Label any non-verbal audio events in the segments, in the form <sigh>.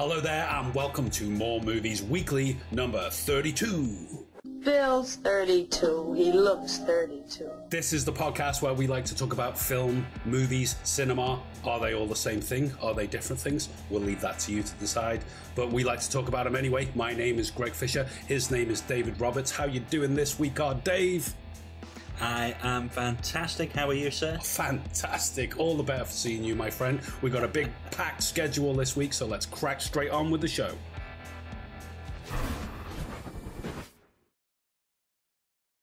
Hello there, and welcome to More Movies Weekly number 32. Bill's 32. He looks 32. This is the podcast where we like to talk about film, movies, cinema. Are they all the same thing? Are they different things? We'll leave that to you to decide. But we like to talk about them anyway. My name is Greg Fisher. His name is David Roberts. How you doing this week, our Dave? I am fantastic. How are you, sir? Fantastic. All the better for seeing you, my friend. We've got a big packed schedule this week, so let's crack straight on with the show.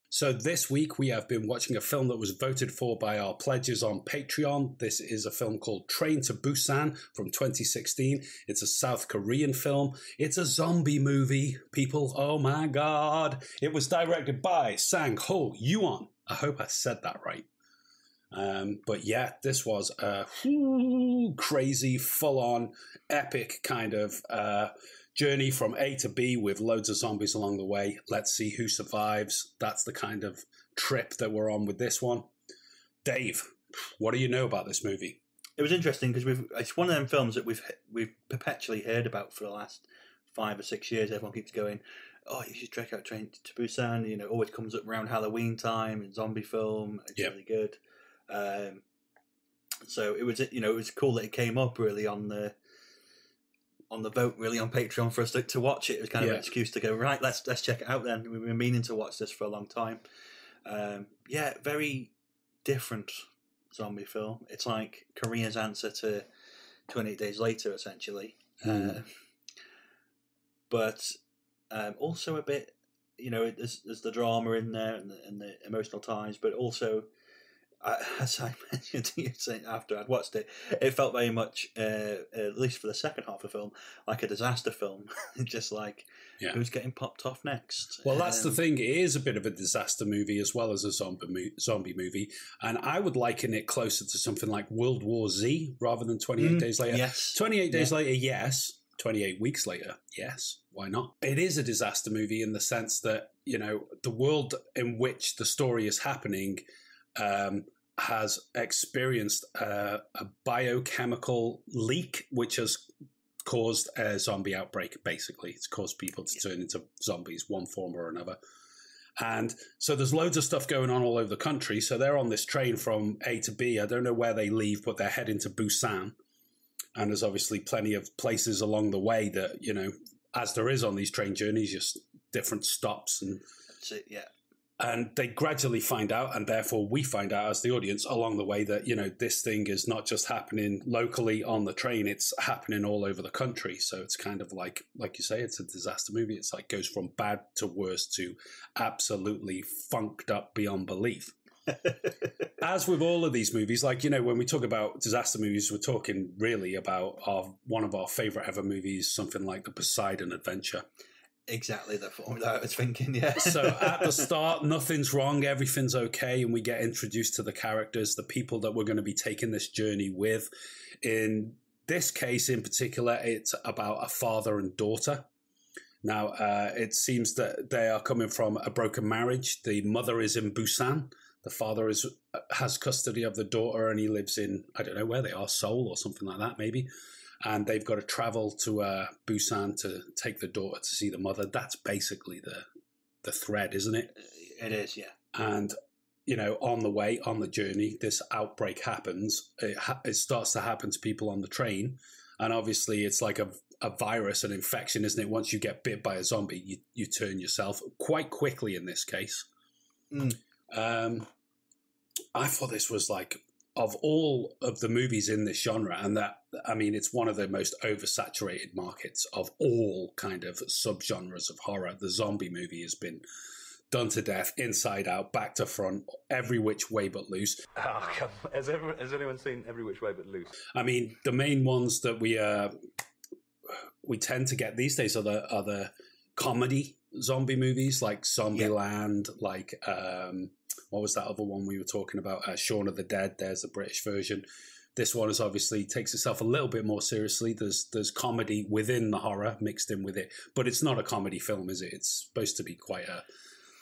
So, this week we have been watching a film that was voted for by our pledges on Patreon. This is a film called Train to Busan from 2016. It's a South Korean film. It's a zombie movie, people. Oh my god. It was directed by Sang Ho Yeon. I hope I said that right. Um, but yeah, this was a crazy, full on, epic kind of uh, journey from A to B with loads of zombies along the way. Let's see who survives. That's the kind of trip that we're on with this one. Dave, what do you know about this movie? It was interesting because we've it's one of them films that we've we've perpetually heard about for the last five or six years. Everyone keeps going, "Oh, you should check out Train to Busan." You know, always comes up around Halloween time and zombie film. It's Yep. really good. Um, so it was you know it was cool that it came up really on the on the vote really on Patreon for us to, to watch it. It was kind of Yeah. an excuse to go right. Let's let's check it out. Then we've been meaning to watch this for a long time. Um, yeah, very different zombie film. It's like Korea's answer to Twenty Eight Days Later, essentially. Mm. Uh, but um, also a bit, you know, there's, there's the drama in there and the, and the emotional ties, but also, uh, <laughs> as I mentioned to <laughs> you after I'd watched it, it felt very much, uh, at least for the second half of the film, like a disaster film. <laughs> Just like Yeah. who's getting popped off next. Well, that's the Um, thing. It is a bit of a disaster movie as well as a zombie mo- zombie movie, and I would liken it closer to something like World War Z rather than Twenty Eight Mm, Days Later. Yes. Twenty Eight Days Later, yes. Twenty Eight Weeks Later, yes. Why not? It is a disaster movie in the sense that you know the world in which the story is happening. Um, has experienced uh, a biochemical leak, which has caused a zombie outbreak. Basically, it's caused people to turn into zombies, one form or another. And so there's loads of stuff going on all over the country. So they're on this train from A to B. I don't know where they leave, but they're heading to Busan. And there's obviously plenty of places along the way that, you know, as there is on these train journeys, just different stops and it, yeah. and they gradually find out and therefore we find out as the audience along the way that you know this thing is not just happening locally on the train it's happening all over the country. So it's kind of like like you say it's a disaster movie. It's like goes from bad to worse to absolutely funked up beyond belief as with all of these movies like you know when we talk about disaster movies we're talking really about our one of our favorite ever movies something like the poseidon adventure exactly the form that I was thinking, yeah. <laughs> so at the <laughs> start, nothing's wrong, everything's okay, and we get introduced to the characters, the people that we're going to be taking this journey with. In this case, in particular, it's about a father and daughter. Now, uh, it seems that they are coming from a broken marriage. The mother is in Busan. The father is has custody of the daughter, and he lives in I don't know where they are, Seoul or something like that, maybe and they've got to travel to uh, Busan to take the daughter to see the mother. That's basically the the thread, isn't it? it is, yeah. And you know, on the way, on the journey, this outbreak happens. It, ha- it starts to happen to people on the train, and obviously, it's like a a virus, an infection, isn't it? Once you get bit by a zombie, you you turn yourself quite quickly. In this case, Mm. Um, I thought this was like of all of the movies in this genre, and that I mean, it's one of the most oversaturated markets of all kind of subgenres of horror. The zombie movie has been done to death, inside out, back to front, every which way but loose. Oh, come on. Has, ever, has anyone seen Every Which Way But Loose? I mean, the main ones that we uh, we tend to get these days are the are the comedy zombie movies like Zombieland, like um, what was that other one we were talking about? Uh, Shaun of the Dead. There's the British version. This one is obviously takes itself a little bit more seriously. There's there's comedy within the horror mixed in with it, but it's not a comedy film, is it? It's supposed to be quite a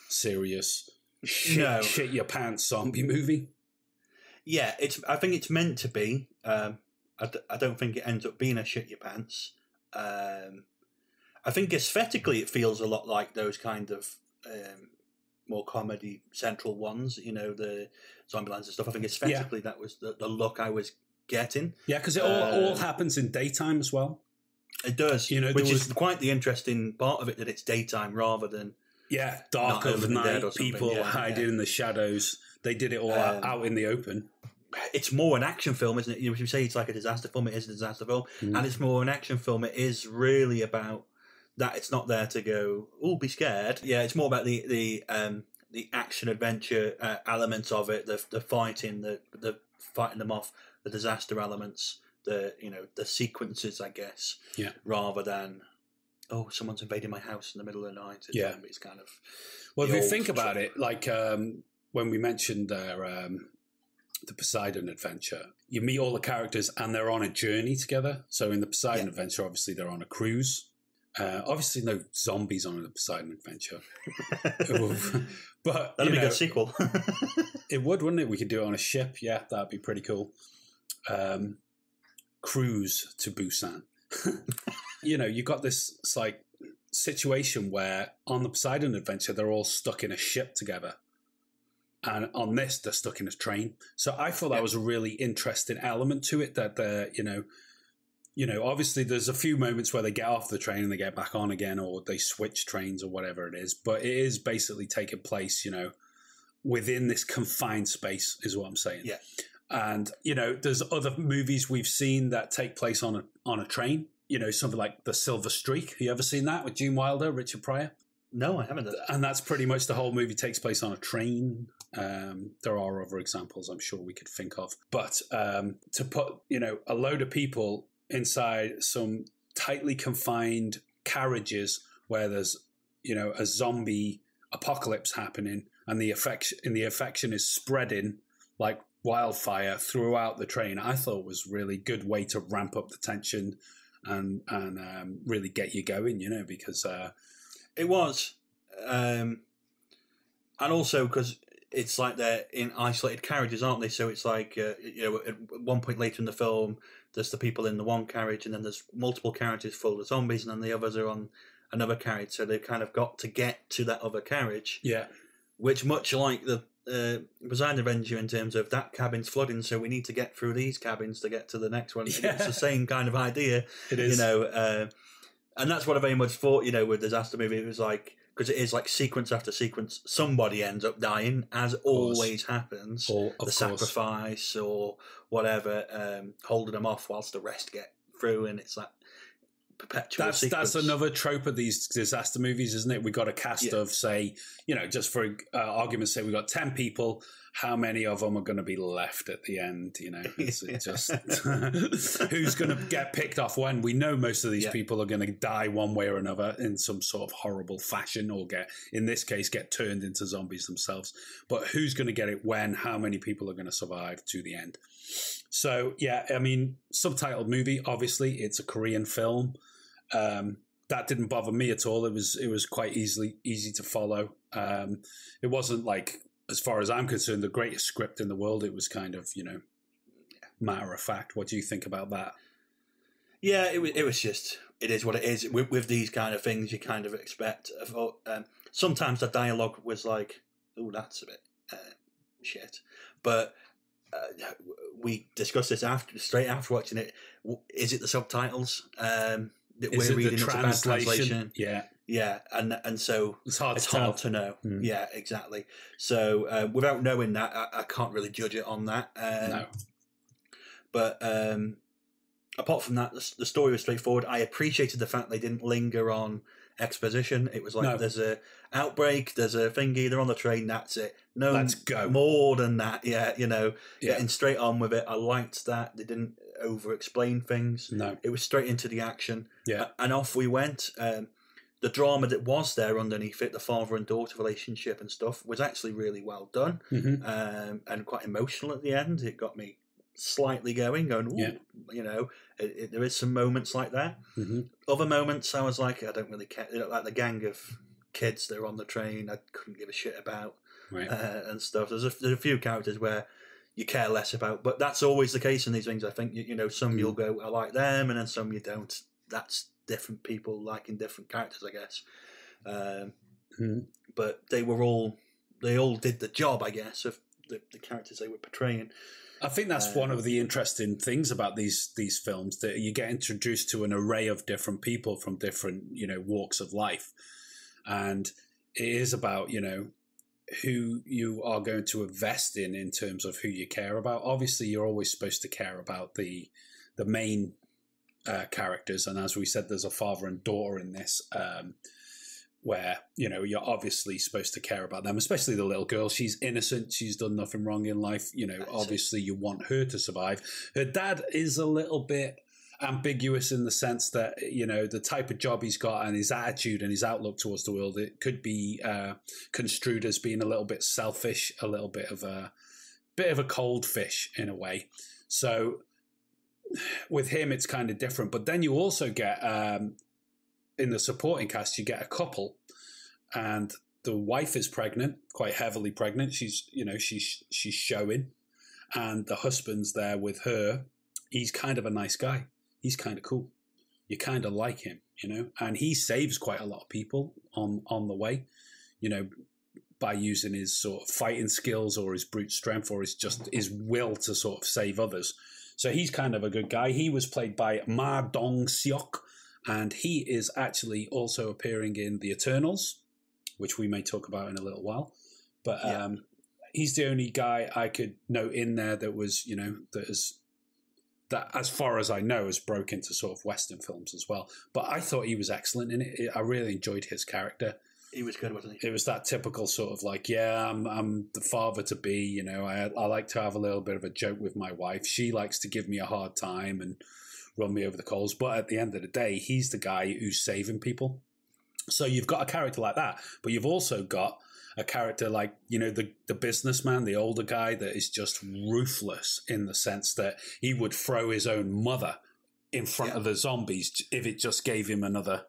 serious shit, No. shit your pants zombie movie. Yeah, it's. I think it's meant to be. Um, I, d- I don't think it ends up being a shit your pants. Um, I think aesthetically, it feels a lot like those kind of um, more comedy central ones. You know, the Zombielands and stuff. I think aesthetically, that was the, the look I was getting. Yeah, because it all, all Uh, happens in daytime as well. It does, You know, which is quite the interesting part of it that it's daytime rather than Yeah, dark of night, people yeah, hiding yeah. in the shadows. They did it all out, Um, out in the open. it's more an action film, isn't it? You, you say it's like a disaster film. It is a disaster film, Mm. and it's more an action film. It is really about that. It's not there to go, "Oh, be scared." Yeah, it's more about the the um, the action adventure uh, elements of it, the the fighting, the the fighting them off, the disaster elements, the you know the sequences, I guess. Yeah. Rather than oh, someone's invading my house in the middle of the night. It's, Yeah. um, it's kind of Well, if you think about it, like um, when we mentioned their um, the Poseidon adventure, you meet all the characters and they're on a journey together. So in the Poseidon Yeah. adventure, obviously they're on a cruise. Uh, obviously, no zombies on the Poseidon adventure, <laughs> but that'd be a good sequel. <laughs> It would, wouldn't it? We could do it on a ship. Yeah, that'd be pretty cool. Um, cruise to Busan. <laughs> you know, you got this like situation where on the Poseidon adventure they're all stuck in a ship together, and on this they're stuck in a train. So I thought that was a really interesting element to it. That they're, you know, you know, obviously there's a few moments where they get off the train and they get back on again, or they switch trains or whatever it is. But it is basically taking place, you know, within this confined space, is what I'm saying. Yeah. And you know, there's other movies we've seen that take place on a on a train. You know, something like The Silver Streak. Have You ever seen that with Gene Wilder, Richard Pryor? no, I haven't. And that's pretty much the whole movie takes place on a train. Um, there are other examples I'm sure we could think of, but um, to put you know a load of people inside some tightly confined carriages where there's you know a zombie apocalypse happening and the affection and the affection is spreading like wildfire throughout the train i thought was really good way to ramp up the tension and and um, really get you going you know because uh, It was, um, and also because it's like they're in isolated carriages, aren't they? So it's like uh, you know, at one point later in the film, there's the people in the one carriage, and then there's multiple carriages full of zombies, and then the others are on another carriage. So they've kind of got to get to that other carriage, yeah which much like the uh, Poseidon Adventure in terms of that cabin's flooding, so we need to get through these cabins to get to the next one. Yeah. It's the same kind of idea it is you know, uh, and that's what I very much thought. You know, with disaster movie, it was like because it is like sequence after sequence. Somebody ends up dying, as always happens. Or, the course. sacrifice or whatever, um, holding them off whilst the rest get through, and it's like perpetual. That's sequence. that's another trope of these disaster movies, isn't it? We got a cast Yeah. of say, you know, just for uh, argument's sake, we got ten people. How many of them are going to be left at the end? You know, it's it just <laughs> who's going to get picked off when? We know most of these Yeah. people are going to die one way or another in some sort of horrible fashion, or get in this case get turned into zombies themselves. But who's going to get it when? How many people are going to survive to the end? So yeah, I mean, subtitled movie. Obviously, it's a Korean film. Um, that didn't bother me at all. It was it was quite easily easy to follow. Um, it wasn't like, as far as I'm concerned, the greatest script in the world. It was kind of you know matter of fact. What do you think about that? Yeah, it was. It was just. It is what it is. With, with these kind of things, you kind of expect. Um, sometimes the dialogue was like, "Oh, that's a bit uh, shit," but uh, we discussed this after, straight after watching it. Is it the subtitles um, that Is we're the reading? It's a bad translation? translation. Yeah, Yeah, and and so it's hard it's to hard to know. Mm. Yeah, exactly. So uh, without knowing that, I, I can't really judge it on that. Um, no, but um, apart from that, the, the story was straightforward. I appreciated the fact they didn't linger on exposition. It was like No. there's a outbreak, there's a thingy, they're on the train. That's it. No, Let's go. more than that. Yeah, you know, Yeah. getting straight on with it. I liked that they didn't over explain things. no, It was straight into the action. Yeah. And off we went. Um, the drama that was there underneath it, the father and daughter relationship and stuff, was actually really well done hmm um, and quite emotional at the end. It got me slightly going, going, Yeah. you know, it, it, there is some moments like that. hmm Other moments, I was like, I don't really care. Like the gang of kids that are on the train, I couldn't give a shit about right. uh, and stuff. There's a, there's a few characters where you care less about, but that's always the case in these things. I think you, you know, some Mm. you'll go, I like them, and then some you don't. That's different people liking different characters, I guess. Um, Hmm. But they were all they all did the job, I guess, of the, the characters they were portraying. I think that's Um, one of the interesting things about these these films that you get introduced to an array of different people from different you know walks of life, and it is about you know who you are going to invest in in terms of who you care about. Obviously, you're always supposed to care about the the main uh, characters, and as we said, there's a father and daughter in this. Um, where you know you're obviously supposed to care about them, especially the little girl. She's innocent; she's done nothing wrong in life. You know, obviously you want her to survive. Her dad is a little bit ambiguous in the sense that you know the type of job he's got and his attitude and his outlook towards the world. It could be uh, construed as being a little bit selfish, a little bit of a bit of a cold fish in a way. So with him, it's kind of different. But then you also get um, in the supporting cast, you get a couple, and the wife is pregnant, quite heavily pregnant. She's you know she's she's showing, and the husband's there with her. He's kind of a nice guy. He's kind of cool. You kind of like him, you know, and he saves quite a lot of people on on the way, you know, by using his sort of fighting skills or his brute strength or his just his will to sort of save others. So he's kind of a good guy. He was played by Ma Dong Seok, and he is actually also appearing in The Eternals, which we may talk about in a little while. But Yeah. um, he's the only guy I could note in there that was, you know, that is that, as far as I know, has broke into sort of Western films as well. But I thought he was excellent in it. I really enjoyed his character He was good, wasn't he? it was that typical sort of like, yeah, I'm I'm the father to be. You know, I I like to have a little bit of a joke with my wife. She likes to give me a hard time and run me over the coals. But at the end of the day, he's the guy who's saving people. So you've got a character like that, but you've also got a character like you know the the businessman, the older guy that is just ruthless in the sense that he would throw his own mother in front Yeah. of the zombies if it just gave him another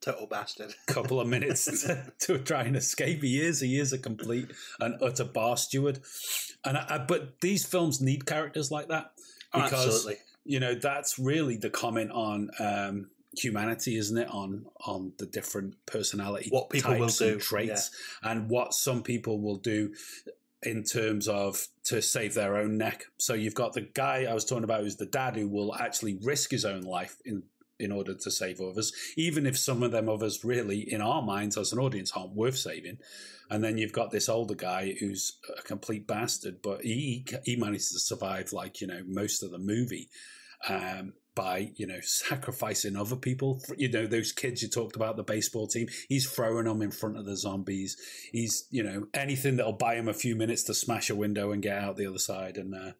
Total bastard. <laughs> couple of minutes <laughs> to, to try and escape. He is, he is a complete and utter bar steward. And I, I, but these films need characters like that Oh, because Absolutely. you know that's really the comment on um, humanity, isn't it? On on the different personality, What people will types and do, traits, and what some people will do in terms of to save their own neck. So you've got the guy I was talking about who's the dad who will actually risk his own life in in order to save others, even if some of them others really, in our minds as an audience, aren't worth saving. And then you've got this older guy who's a complete bastard, but he he manages to survive like you know most of the movie. Um, by you know sacrificing other people, you know those kids you talked about the baseball team. He's throwing them in front of the zombies. He's you know anything that'll buy him a few minutes to smash a window and get out the other side. And uh,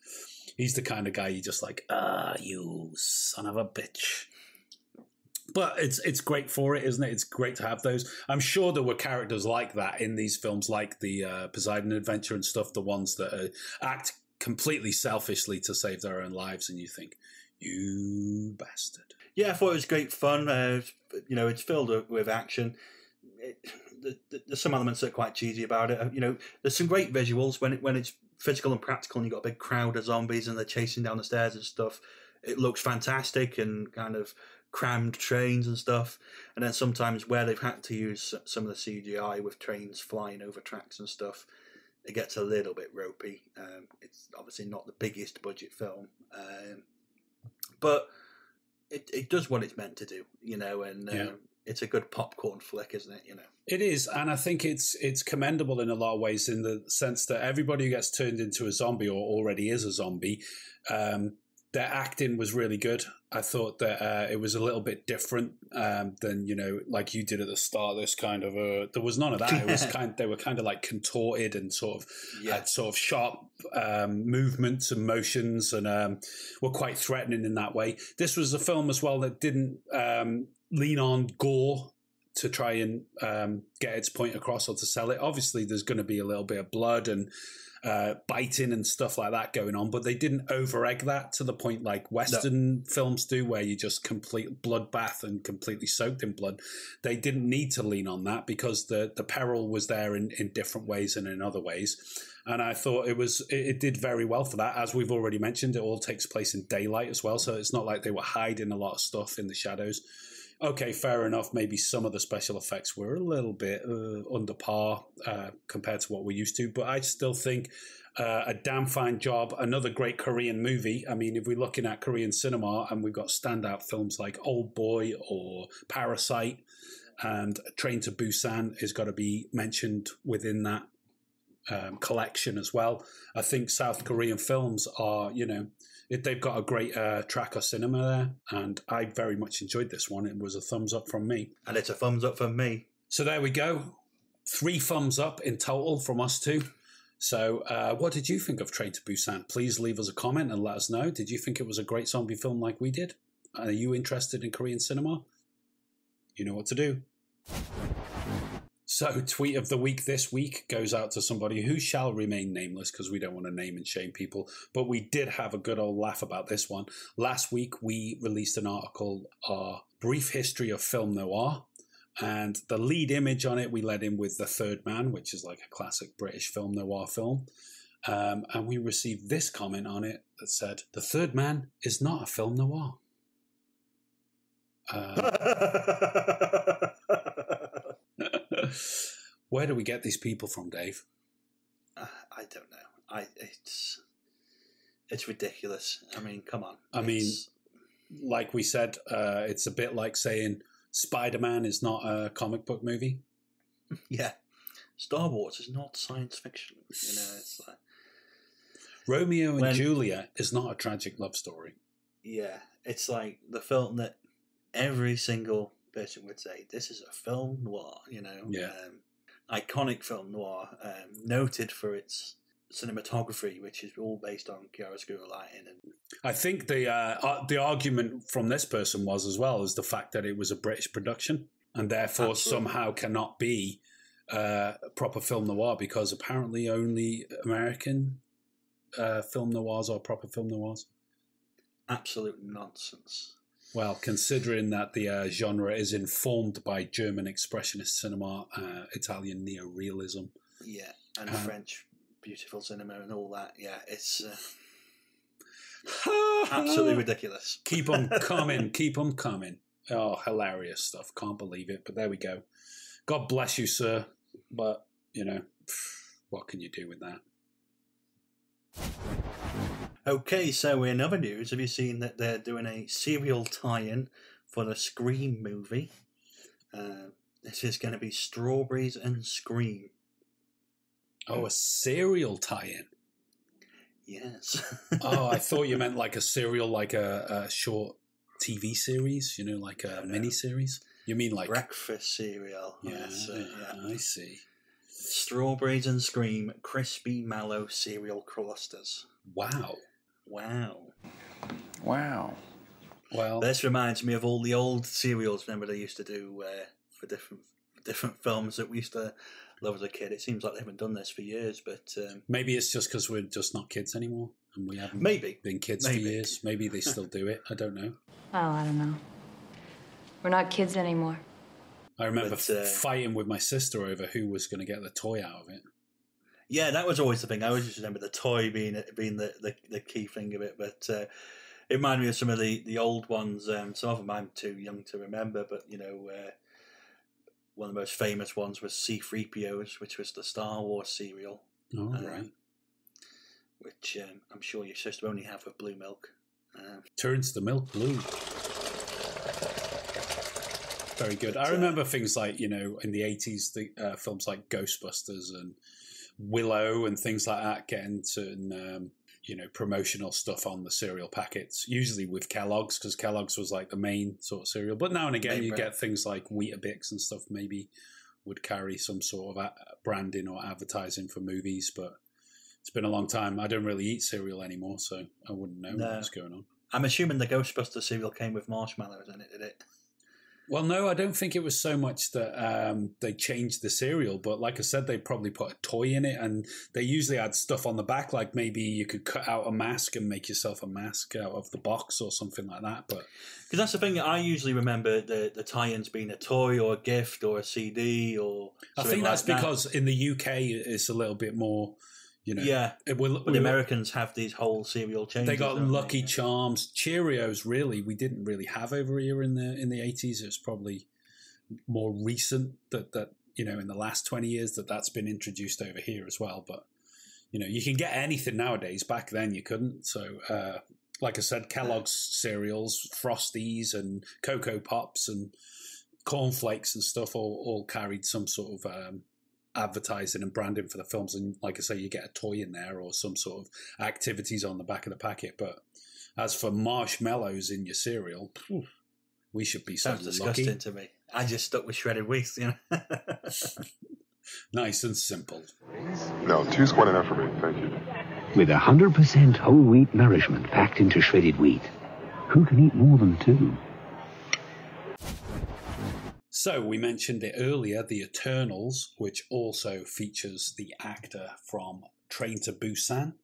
he's the kind of guy you just like, ah, you son of a bitch but it's it's great for it, isn't it? It's great to have those. I'm sure there were characters like that in these films, like the uh, Poseidon Adventure and stuff. The ones that uh, act completely selfishly to save their own lives, and you think, you bastard. Yeah, I thought it was great fun. Uh, you know, it's filled with- action. It, the, the, there's some elements that are quite cheesy about it. You know, there's some great visuals when it, when it's physical and practical, and you've got a big crowd of zombies and they're chasing down the stairs and stuff. It looks fantastic and kind of crammed trains and stuff. And then sometimes where they've had to use some of the CGI with trains flying over tracks and stuff, it gets a little bit ropey. Um, it's obviously not the biggest budget film, um, but it, it does what it's meant to do, you know, and Yeah. um, it's a good popcorn flick, isn't it? You know, It is, and I think it's it's commendable in a lot of ways in the sense that everybody who gets turned into a zombie or already is a zombie, um, their acting was really good. I thought that uh, it was a little bit different um, than you know, like you did at the start. This kind of uh, there was none of that. It was kind. They were kind of like contorted and sort of yeah, had sort of sharp um, movements and motions and um, were quite threatening in that way. This was a film as well that didn't um, lean on gore to try and um, get its point across or to sell it. Obviously, there's going to be a little bit of blood and uh, biting and stuff like that going on, but they didn't over egg that to the point like Western films do, where you just complete bloodbath and completely soaked in blood. They didn't need to lean on that because the the peril was there in, in different ways and in other ways. And I thought it was it, it did very well for that. As we've already mentioned, it all takes place in daylight as well, so it's not like they were hiding a lot of stuff in the shadows. Okay, fair enough. Maybe some of the special effects were a little bit uh, under par uh, compared to what we're used to, but I still think uh, a damn fine job. Another great Korean movie. I mean, if we're looking at Korean cinema and we've got standout films like Old Boy or Parasite, and Train to Busan has got to be mentioned within that um, collection as well. I think South Korean films are, you know, it, they've got a great uh, track of cinema there, and I very much enjoyed this one. It was a thumbs up from me. And it's a thumbs up from me. So there we go. Three thumbs up in total from us two. So, uh, what did you think of Train to Busan? Please leave us a comment and let us know. Did you think it was a great zombie film like we did? Are you interested in Korean cinema? You know what to do. So, tweet of the week this week goes out to somebody who shall remain nameless because we don't want to name and shame people. But we did have a good old laugh about this one. Last week, we released an article, Our Brief History of Film Noir. And the lead image on it, we led in with The Third Man, which is like a classic British film noir film. Um, and we received this comment on it that said, The Third Man is not a film noir. <laughs> Um, where do we get these people from, Dave? Uh, I don't know. I it's it's ridiculous. I mean, come on. I mean, Like we said, uh, it's a bit like saying Spider Man is not a comic book movie. <laughs> yeah, Star Wars is not science fiction. You know, it's like Romeo and When- Juliet is not a tragic love story. yeah, it's like the film that every single person would say this is a film noir. You know, Yeah. um, iconic film noir, um, noted for its cinematography, which is all based on chiaroscuro lighting and I think the uh, uh, the argument from this person was as well is the fact that it was a British production and therefore Absolutely. somehow cannot be uh, a proper film noir because apparently only American uh, film noirs are proper film noirs. absolute nonsense. Well, considering that the uh, genre is informed by German expressionist cinema, uh, Italian neorealism. Yeah, and Um, French beautiful cinema and all that. Yeah, it's uh, <laughs> absolutely ridiculous. Keep on <laughs> coming. Keep on coming. Oh, hilarious stuff. Can't believe it. But there we go. God bless you, sir. But, you know, what can you do with that? Okay, so in other news, have you seen that they're doing a serial tie-in for the Scream movie? Uh, this is going to be Strawberries and Scream. Oh, a serial tie in. Yes. Oh, I thought you <laughs> meant like a serial, like a, a short TV series, you know, like a No, no. mini series. You mean like. breakfast cereal. Yeah, Yes, uh, yeah. I see. Strawberries and Scream crispy mallow cereal clusters. Wow. Wow. Wow. Well, This reminds me of all the old serials. Remember they used to do uh, for different different films that we used to love as a kid. It seems like they haven't done this for years, but um, maybe it's just because we're just not kids anymore and we haven't maybe. been kids Maybe. for years. Maybe they <laughs> still do it. I don't know. Oh, I don't know. We're not kids anymore. I remember But, uh, fighting with my sister over who was going to get the toy out of it. Yeah, that was always the thing. I always just remember the toy being being the, the, the key thing of it, but uh, it reminded me of some of the, the old ones. Um, some of them I'm too young to remember, but you know, uh, one of the most famous ones was C-3POs, which was the Star Wars cereal, Oh, Uh, right. which um, I'm sure your sister only have with blue milk. Um, Turns the milk blue. Very good. I But, uh, remember things like, you know, in the 80s, the uh, films like Ghostbusters and Willow and things like that getting certain, um, you know, promotional stuff on the cereal packets, usually with Kellogg's, because Kellogg's was like the main sort of cereal. But now and again, Main you brand. get things like Weetabix and stuff maybe would carry some sort of a- branding or advertising for movies. But it's been a long time. I don't really eat cereal anymore, so I wouldn't know No. what's going on. I'm assuming the Ghostbuster cereal came with marshmallows in it, did it? Well, no, I don't think it was so much that um, they changed the cereal, but like I said, they probably put a toy in it, and they usually had stuff on the back, like maybe you could cut out a mask and make yourself a mask out of the box or something like that. But Because that's the thing. I usually remember the the tie-ins being a toy or a gift or a CD or. I think that's like that. because in the UK it's a little bit more, You know, yeah. But the Americans have these whole cereal chains. they got Lucky Charms, Cheerios. Really, we didn't really have over here in the in the eighties. It was probably more recent that that you know in the last twenty years that that's been introduced over here as well. But you know, you can get anything nowadays. Back then, you couldn't. So, uh, like I said, Kellogg's cereals, Frosties, and Cocoa Pops, and cornflakes and stuff all, all carried some sort of um, advertising and branding for the films. And like I say, you get a toy in there or some sort of activities on the back of the packet. But as for marshmallows in your cereal, phew, we should be so Sounds disgusting lucky. to me. I just stuck with shredded wheat, you know. <laughs> Nice and simple. No, two's quite enough for me, thank you. With 100% whole wheat nourishment packed into shredded wheat, who can eat more than two? So we mentioned it earlier, The Eternals, which also features the actor from Train to Busan.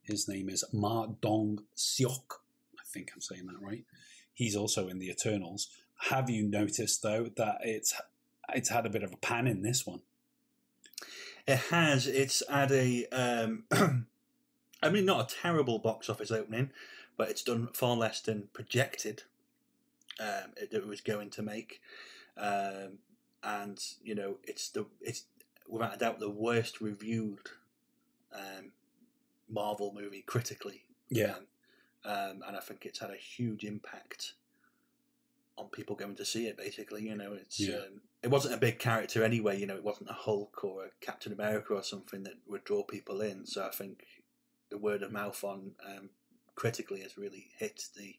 His name is Ma Dong Seok. I think I'm saying that right. He's also in The Eternals. Have you noticed though that it's it's had a bit of a pan in this one? It has. It's had a. Um, <clears throat> I mean, not a terrible box office opening, but it's done far less than projected. Um, it, it was going to make, um, and you know, it's the it's without a doubt the worst reviewed um, Marvel movie critically. Yeah. Um, um, and I think it's had a huge impact on people going to see it. Basically, you know, it's Yeah. um, it wasn't a big character anyway. You know, it wasn't a Hulk or a Captain America or something that would draw people in. So I think the word of mouth on um, critically has really hit the,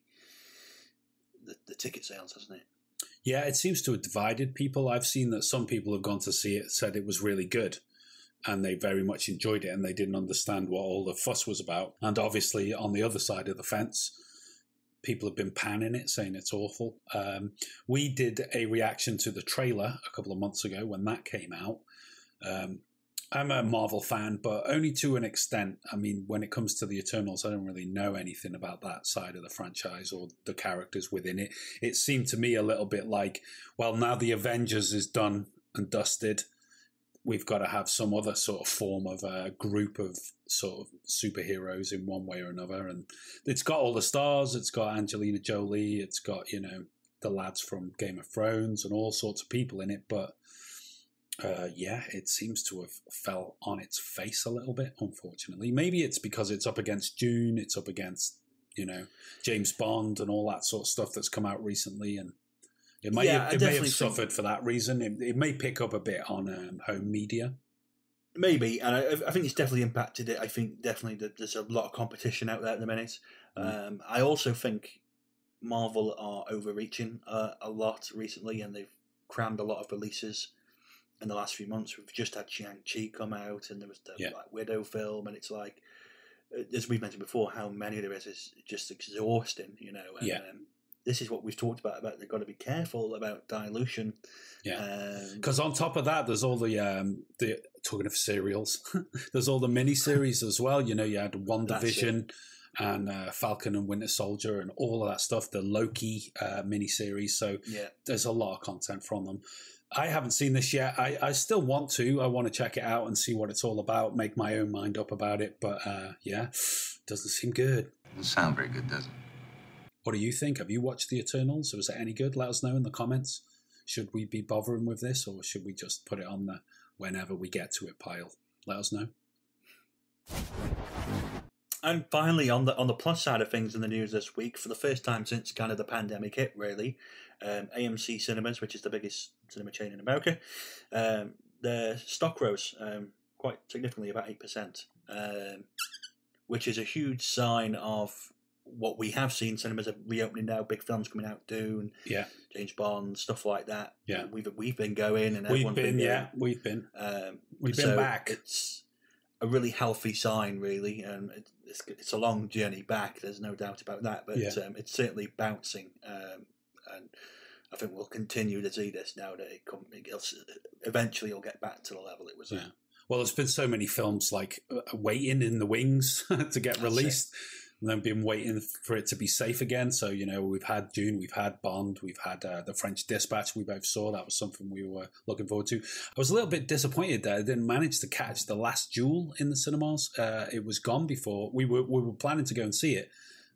the the ticket sales, hasn't it? Yeah, it seems to have divided people. I've seen that some people have gone to see it, said it was really good, and they very much enjoyed it, and they didn't understand what all the fuss was about. And obviously, on the other side of the fence, people have been panning it, saying it's awful. Um, we did a reaction to the trailer a couple of months ago when that came out. Um, I'm a Marvel fan, but only to an extent. I mean, when it comes to the Eternals, I don't really know anything about that side of the franchise or the characters within it. It seemed to me a little bit like, well, now the Avengers is done and dusted. We've got to have some other sort of form of a group of sort of superheroes in one way or another. And it's got all the stars. It's got Angelina Jolie. It's got, you know, the lads from Game of Thrones and all sorts of people in it. But uh, yeah, it seems to have fell on its face a little bit, unfortunately. Maybe it's because it's up against Dune, it's up against, you know, James Bond and all that sort of stuff that's come out recently. And it may, Yeah, have, it may have suffered for that reason. It, it may pick up a bit on um, home media. Maybe, and I, I think it's definitely impacted it. I think definitely that there's a lot of competition out there at the minute. Um, I also think Marvel are overreaching uh, a lot recently, and they've crammed a lot of releases in the last few months. We've just had Shang Chi come out, and there was the Yeah. Black Widow film, and it's like, uh, as we've mentioned before, how many there is is just exhausting. You know, and, Yeah. Um, this is what we've talked about about they've got to be careful about dilution. Yeah. Um, Because on top of that, there's all the um, the talking of serials. <laughs> there's all the mini series as well. You know, you had WandaVision and uh, Falcon and Winter Soldier and all of that stuff. The Loki uh, mini series. So yeah. there's a lot of content from them. I haven't seen this yet. I, I still want to. I want to check it out and see what it's all about. Make my own mind up about it. But uh, yeah, doesn't seem good. Doesn't sound very good, does it? What do you think? Have you watched the Eternals? Was it any good? Let us know in the comments. Should we be bothering with this, or should we just put it on the whenever we get to it pile? Let us know. And finally, on the on the plus side of things in the news this week, for the first time since kind of the pandemic hit, really, um, AMC Cinemas, which is the biggest cinema chain in America, um, their stock rose um, quite significantly, about eight percent, um, which is a huge sign of what we have seen. Cinemas are reopening now, big films coming out, Dune, Yeah, James Bond, stuff like that. Yeah. we've we've been going, and we've everyone's been. Yeah, we've been. Um, We've been so back. It's a really healthy sign, really, and it's it's a long journey back. There's no doubt about that, but Yeah. um, it's certainly bouncing, um, and I think we'll continue to see this now that it come, it'll, eventually it'll get back to the level it was Yeah. Well, there's been so many films like uh, waiting in the wings <laughs> to get That's released. And then been waiting for it to be safe again. So you know, we've had Dune, we've had Bond, we've had uh, the French Dispatch. We both saw that was something we were looking forward to. I was a little bit disappointed that I didn't manage to catch the Last Duel in the cinemas. Uh, it was gone before we were we were planning to go and see it,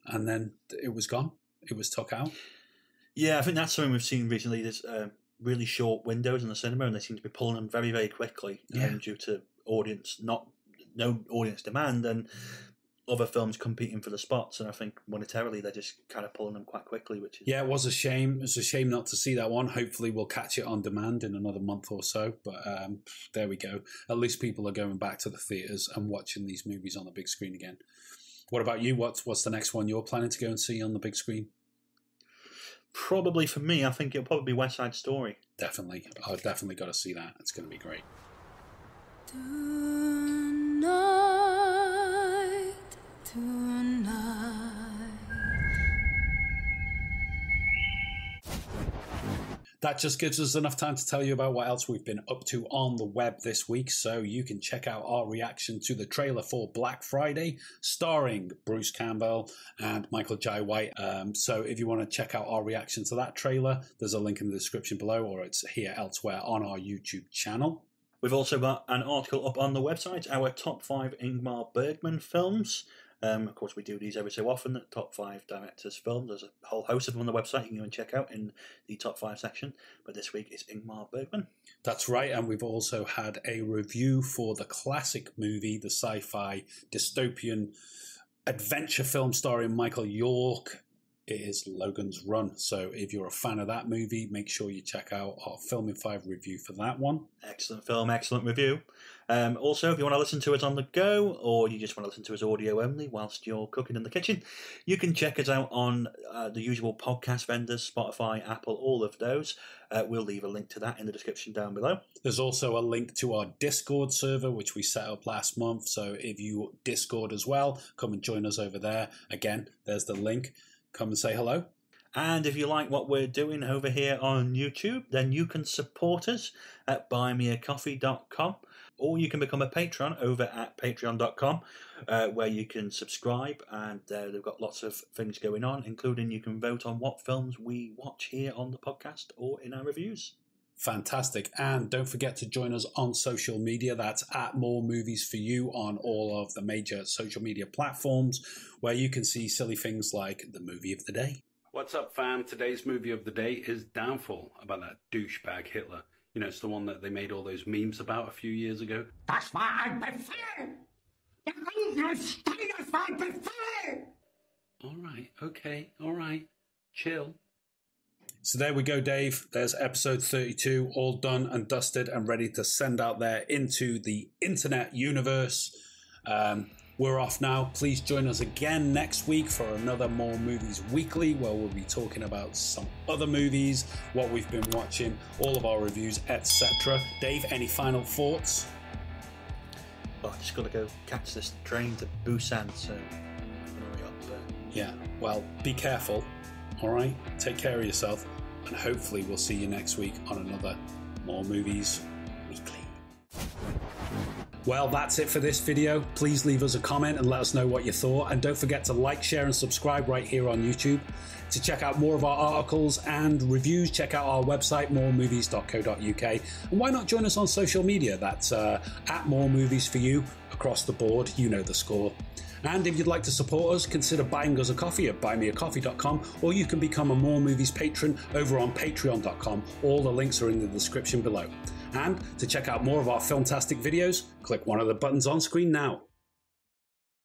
and then it was gone. It was took out. Yeah, I think that's something we've seen recently. There's uh, really short windows in the cinema, and they seem to be pulling them very, very quickly Yeah. um, due to audience not no audience demand and other films competing for the spots. And I think monetarily they're just kind of pulling them quite quickly, which is Yeah, it was a shame. It's a shame not to see that one. Hopefully, we'll catch it on demand in another month or so. But um, there we go. At least people are going back to the theaters and watching these movies on the big screen again. What about you? What's what's the next one you're planning to go and see on the big screen? probably for me. I think it'll probably be West Side Story. Definitely, I've definitely got to see that. It's going to be great. That just gives us enough time to tell you about what else we've been up to on the web this week. So you can check out our reaction to the trailer for Black Friday, starring Bruce Campbell and Michael Jai White. Um, so if you want to check out our reaction to that trailer, there's a link in the description below, or it's here elsewhere on our YouTube channel. We've also got an article up on the website, our top five Ingmar Bergman films. Um, of course, we do these every so often, the top five directors' films. There's a whole host of them on the website you can go and check out in the top five section. But this week is Ingmar Bergman. That's right, and we've also had a review for the classic movie, the sci fi dystopian adventure film starring Michael York. It is Logan's Run. So if you're a fan of that movie, make sure you check out our Film in 5 review for that one. Excellent film, excellent review. Um, also, if you want to listen to us on the go, or you just want to listen to us audio only whilst you're cooking in the kitchen, you can check us out on uh, the usual podcast vendors Spotify, Apple, all of those. Uh, we'll leave a link to that in the description down below. There's also a link to our Discord server, which we set up last month. So if you Discord as well, come and join us over there. Again, there's the link. Come and say hello. And if you like what we're doing over here on YouTube, then you can support us at buymeacoffee.com or you can become a patron over at patreon.com uh, where you can subscribe and uh, they've got lots of things going on, including you can vote on what films we watch here on the podcast or in our reviews. Fantastic. And don't forget to join us on social media. That's at More Movies for You on all of the major social media platforms where you can see silly things like the movie of the day. What's up, fam? Today's movie of the day is Downfall about that douchebag Hitler. You know, it's the one that they made all those memes about a few years ago. Das war ein Befehl! Der Angriff Steiners war ein Befehl! All right, okay, all right, chill. So there we go, Dave. There's episode 32, all done and dusted and ready to send out there into the internet universe. Um, we're off now. Please join us again next week for another More Movies Weekly, where we'll be talking about some other movies, what we've been watching, all of our reviews, etc. Dave, any final thoughts? Well, I just got to go catch this train to Busan, so hurry up. Yeah, well, be careful, all right? Take care of yourself, and hopefully, we'll see you next week on another More Movies Weekly. Well, that's it for this video. Please leave us a comment and let us know what you thought. And don't forget to like, share, and subscribe right here on YouTube. To check out more of our articles and reviews, check out our website, moremovies.co.uk. And why not join us on social media? That's uh, at More Movies for You across the board. You know the score. And if you'd like to support us, consider buying us a coffee at buymeacoffee.com or you can become a More Movies patron over on patreon.com. All the links are in the description below. And to check out more of our filmtastic videos, click one of the buttons on screen now.